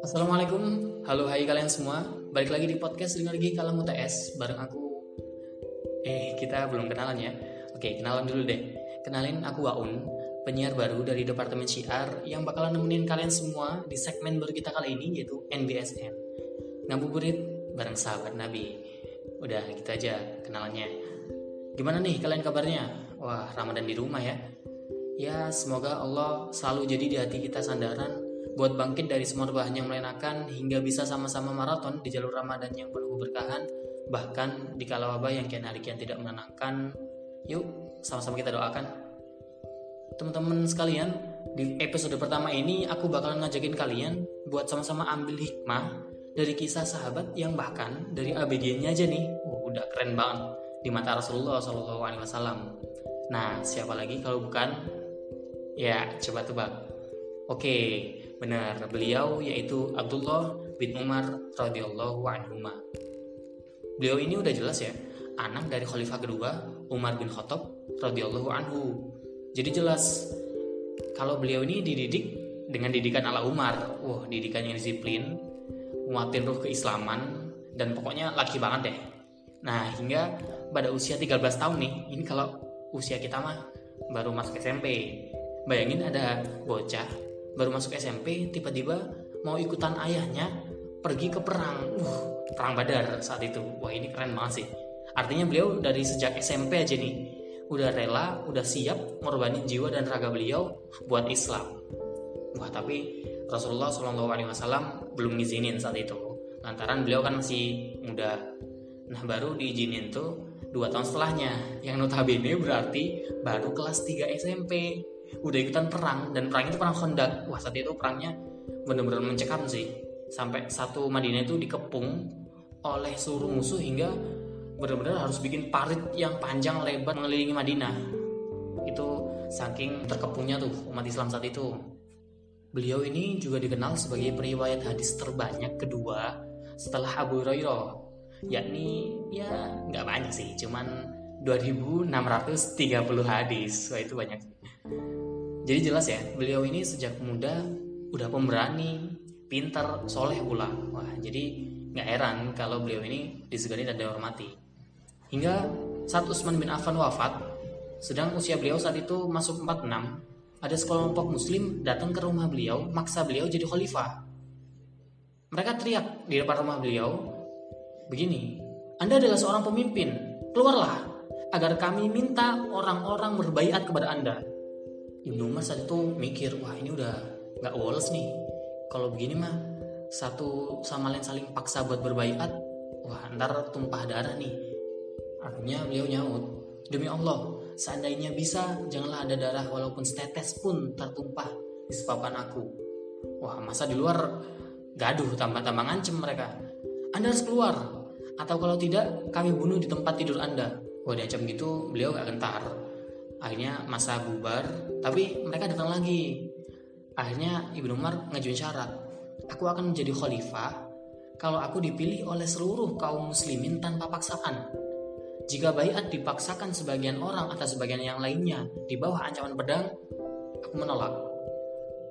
Assalamualaikum, halo hai kalian semua. Balik lagi di podcast Sinergi Kalam UTS Bareng aku. Eh, kita belum kenalan ya? Oke, kenalan dulu deh. Kenalin aku Waun Penyiar baru dari Departemen Syiar Yang bakalan nemenin kalian semua di segmen baru kita kali ini Yaitu NBSN Ngabuburit bareng sahabat Nabi. Udah gitu aja kenalannya. Gimana nih kalian kabarnya? Wah, Ramadan di rumah ya Ya, semoga Allah selalu jadi di hati kita sandaran buat bangkit dari semua bahan yang melenakan hingga bisa sama-sama maraton di jalur Ramadan yang penuh keberkahan bahkan di kala wabah yang kian hari kian tidak menenangkan. Yuk sama-sama kita doakan. Teman-teman sekalian di episode pertama ini aku bakalan ngajakin kalian buat sama-sama ambil hikmah dari kisah sahabat yang bahkan dari ABG-nya aja nih. Udah keren banget. Di mata Rasulullah SAW nah siapa lagi kalau bukan ya coba tebak oke Benar, beliau yaitu Abdullah bin Umar radhiyallahu anhu. Beliau ini udah jelas ya, anak dari khalifah kedua Umar bin Khattab radhiyallahu anhu. Jadi jelas kalau beliau ini dididik dengan didikan ala Umar. Wah, didikan yang disiplin, muatin ruh keislaman dan pokoknya laki banget deh. Nah, hingga pada usia 13 tahun nih, ini kalau usia kita mah baru masuk SMP. Bayangin ada bocah baru masuk SMP tiba-tiba mau ikutan ayahnya pergi ke perang. Uh perang badar saat itu. Wah ini keren banget sih. Artinya beliau dari sejak SMP aja nih udah rela udah siap ngorbanin jiwa dan raga beliau buat Islam. Wah tapi Rasulullah SAW belum ngizinin saat itu. Lantaran beliau kan masih muda. Nah baru diizinin tuh dua tahun setelahnya. Yang notabene berarti baru kelas 3 SMP udah ikutan perang dan perang itu perang Khandaq. Wah saat itu perangnya benar-benar mencekam sih. Sampai satu Madinah itu dikepung oleh seluruh musuh hingga benar-benar harus bikin parit yang panjang lebar mengelilingi Madinah. Itu saking terkepungnya tuh umat Islam saat itu. Beliau ini juga dikenal sebagai periwayat hadis terbanyak kedua setelah Abu Hurairah yakni ya nggak banyak sih cuman 2630 hadis. Wah itu banyak jadi jelas ya, beliau ini sejak muda udah pemberani, pintar, soleh pula. Wah, jadi nggak heran kalau beliau ini disegani dan dihormati. Hingga saat Utsman bin Affan wafat, sedang usia beliau saat itu masuk 46, ada sekelompok muslim datang ke rumah beliau, maksa beliau jadi khalifah. Mereka teriak di depan rumah beliau, begini, Anda adalah seorang pemimpin, keluarlah, agar kami minta orang-orang berbaiat kepada Anda. Ibnu Umar saat itu mikir wah ini udah nggak woles nih. Kalau begini mah satu sama lain saling paksa buat berbaikat wah ntar tumpah darah nih. Artinya beliau nyaut demi Allah seandainya bisa janganlah ada darah walaupun setetes pun tertumpah disebabkan aku. Wah masa di luar gaduh tambah-tambah ngancem mereka. Anda harus keluar atau kalau tidak kami bunuh di tempat tidur anda. Wah diancam gitu beliau gak gentar akhirnya masa bubar tapi mereka datang lagi. Akhirnya Ibnu Umar ngajuin syarat aku akan menjadi khalifah kalau aku dipilih oleh seluruh kaum muslimin tanpa paksaan. Jika bayat dipaksakan sebagian orang atas sebagian yang lainnya di bawah ancaman pedang aku menolak.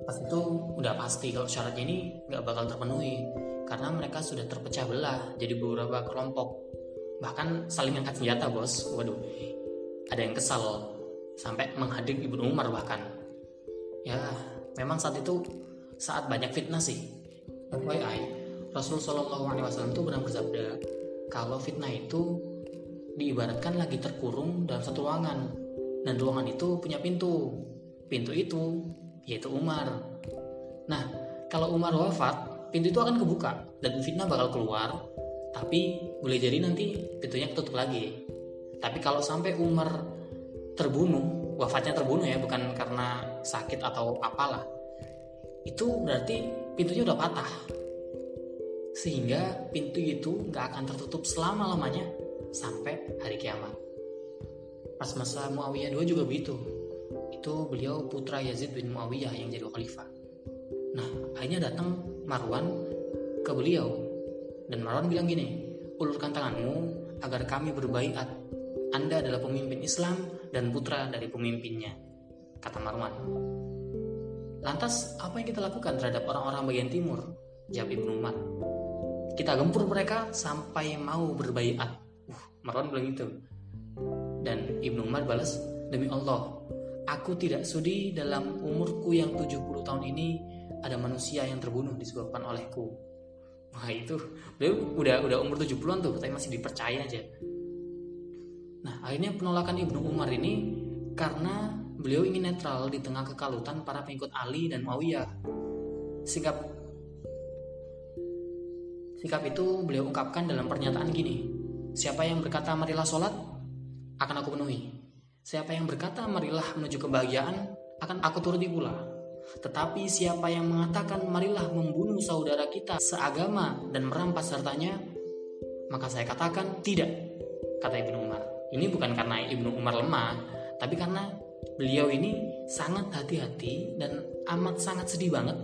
Pas itu udah pasti kalau syaratnya ini nggak bakal terpenuhi karena mereka sudah terpecah belah jadi beberapa kelompok. Bahkan saling angkat senjata bos. Waduh ada yang kesal sampai menghadik Ibnu Umar bahkan. Ya memang saat itu saat banyak fitnah sih. FYI Rasul Shallallahu Alaihi Wasallam itu pernah bersabda kalau fitnah itu diibaratkan lagi terkurung dalam satu ruangan dan ruangan itu punya pintu. Pintu itu yaitu Umar. Nah kalau Umar wafat pintu itu akan kebuka dan fitnah bakal keluar tapi boleh jadi nanti pintunya ketutup lagi. Tapi kalau sampai Umar terbunuh wafatnya terbunuh ya bukan karena sakit atau apalah. Itu berarti pintunya udah patah. Sehingga pintu itu nggak akan tertutup selama lamanya sampai hari kiamat. Pas masa Muawiyah II juga begitu. Itu beliau putra Yazid bin Muawiyah yang jadi khalifah. Nah akhirnya datang Marwan ke beliau. Dan Marwan bilang gini ulurkan tanganmu agar kami berbaikat. Anda adalah pemimpin Islam dan putra dari pemimpinnya. kata Marwan. Lantas, apa yang kita lakukan terhadap orang-orang bagian timur? Jawab Ibnu Umar. Kita gempur mereka sampai mau berbaiat. Uh, Marwan bilang itu. Dan Ibnu Umar balas, Demi Allah, aku tidak sudi dalam umurku yang 70 tahun ini ada manusia yang terbunuh disebabkan olehku. Wah itu, beliau udah udah umur 70-an tuh, tapi masih dipercaya aja. Nah, akhirnya penolakan Ibnu Umar ini karena beliau ingin netral di tengah kekalutan para pengikut Ali dan Muawiyah. Sikap sikap itu beliau ungkapkan dalam pernyataan gini, siapa yang berkata marilah sholat, akan aku penuhi. Siapa yang berkata marilah menuju kebahagiaan, akan aku turuti pula. Tetapi siapa yang mengatakan marilah membunuh saudara kita seagama dan merampas hartanya, maka saya katakan tidak, kata Ibnu Umar. Ini bukan karena Ibnu Umar lemah, tapi karena beliau ini sangat hati-hati dan amat sangat sedih banget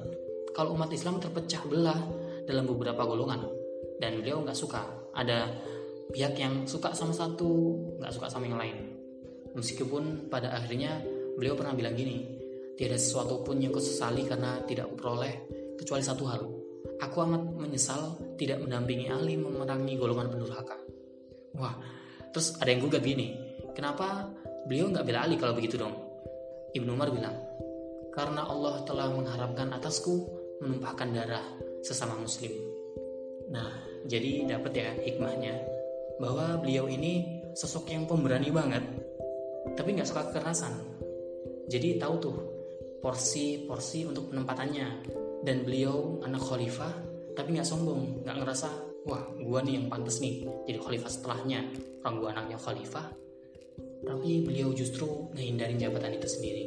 kalau umat Islam terpecah belah dalam beberapa golongan. Dan beliau nggak suka. Ada pihak yang suka sama satu nggak suka sama yang lain. Meskipun pada akhirnya beliau pernah bilang gini tiada sesuatu pun yang kusesali karena tidak kuperoleh kecuali satu hal. Aku amat menyesal tidak mendampingi Ali memerangi golongan pendurhaka. Wah Terus ada yang gugat gini, kenapa beliau nggak bela Ali kalau begitu dong? Ibnu Umar bilang, karena Allah telah mengharapkan atasku menumpahkan darah sesama muslim. Nah, jadi dapat ya hikmahnya bahwa beliau ini sosok yang pemberani banget, tapi nggak suka kekerasan. Jadi tahu tuh porsi-porsi untuk penempatannya. Dan beliau anak khalifah, tapi nggak sombong, nggak ngerasa wah gua nih yang pantas nih jadi khalifah setelahnya. Orang gua anaknya khalifah. Tapi beliau justru ngehindarin jabatan itu sendiri.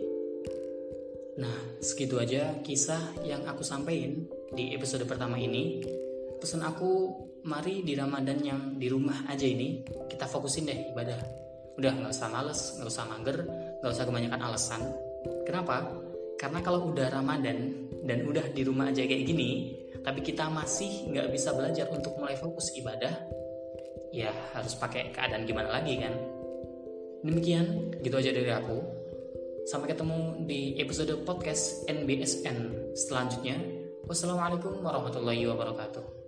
Nah segitu aja kisah yang aku sampaikan di episode pertama ini. Pesan aku mari di ramadan yang di rumah aja ini kita fokusin deh ibadah. Udah nggak usah males nggak usah mager nggak usah kebanyakan alasan. Kenapa? Karena kalau udah ramadan dan udah di rumah aja kayak gini tapi kita masih nggak bisa belajar untuk mulai fokus ibadah, ya harus pakai keadaan gimana lagi kan? Demikian, gitu aja dari aku. Sampai ketemu di episode podcast NBSN selanjutnya. Wassalamualaikum warahmatullahi wabarakatuh.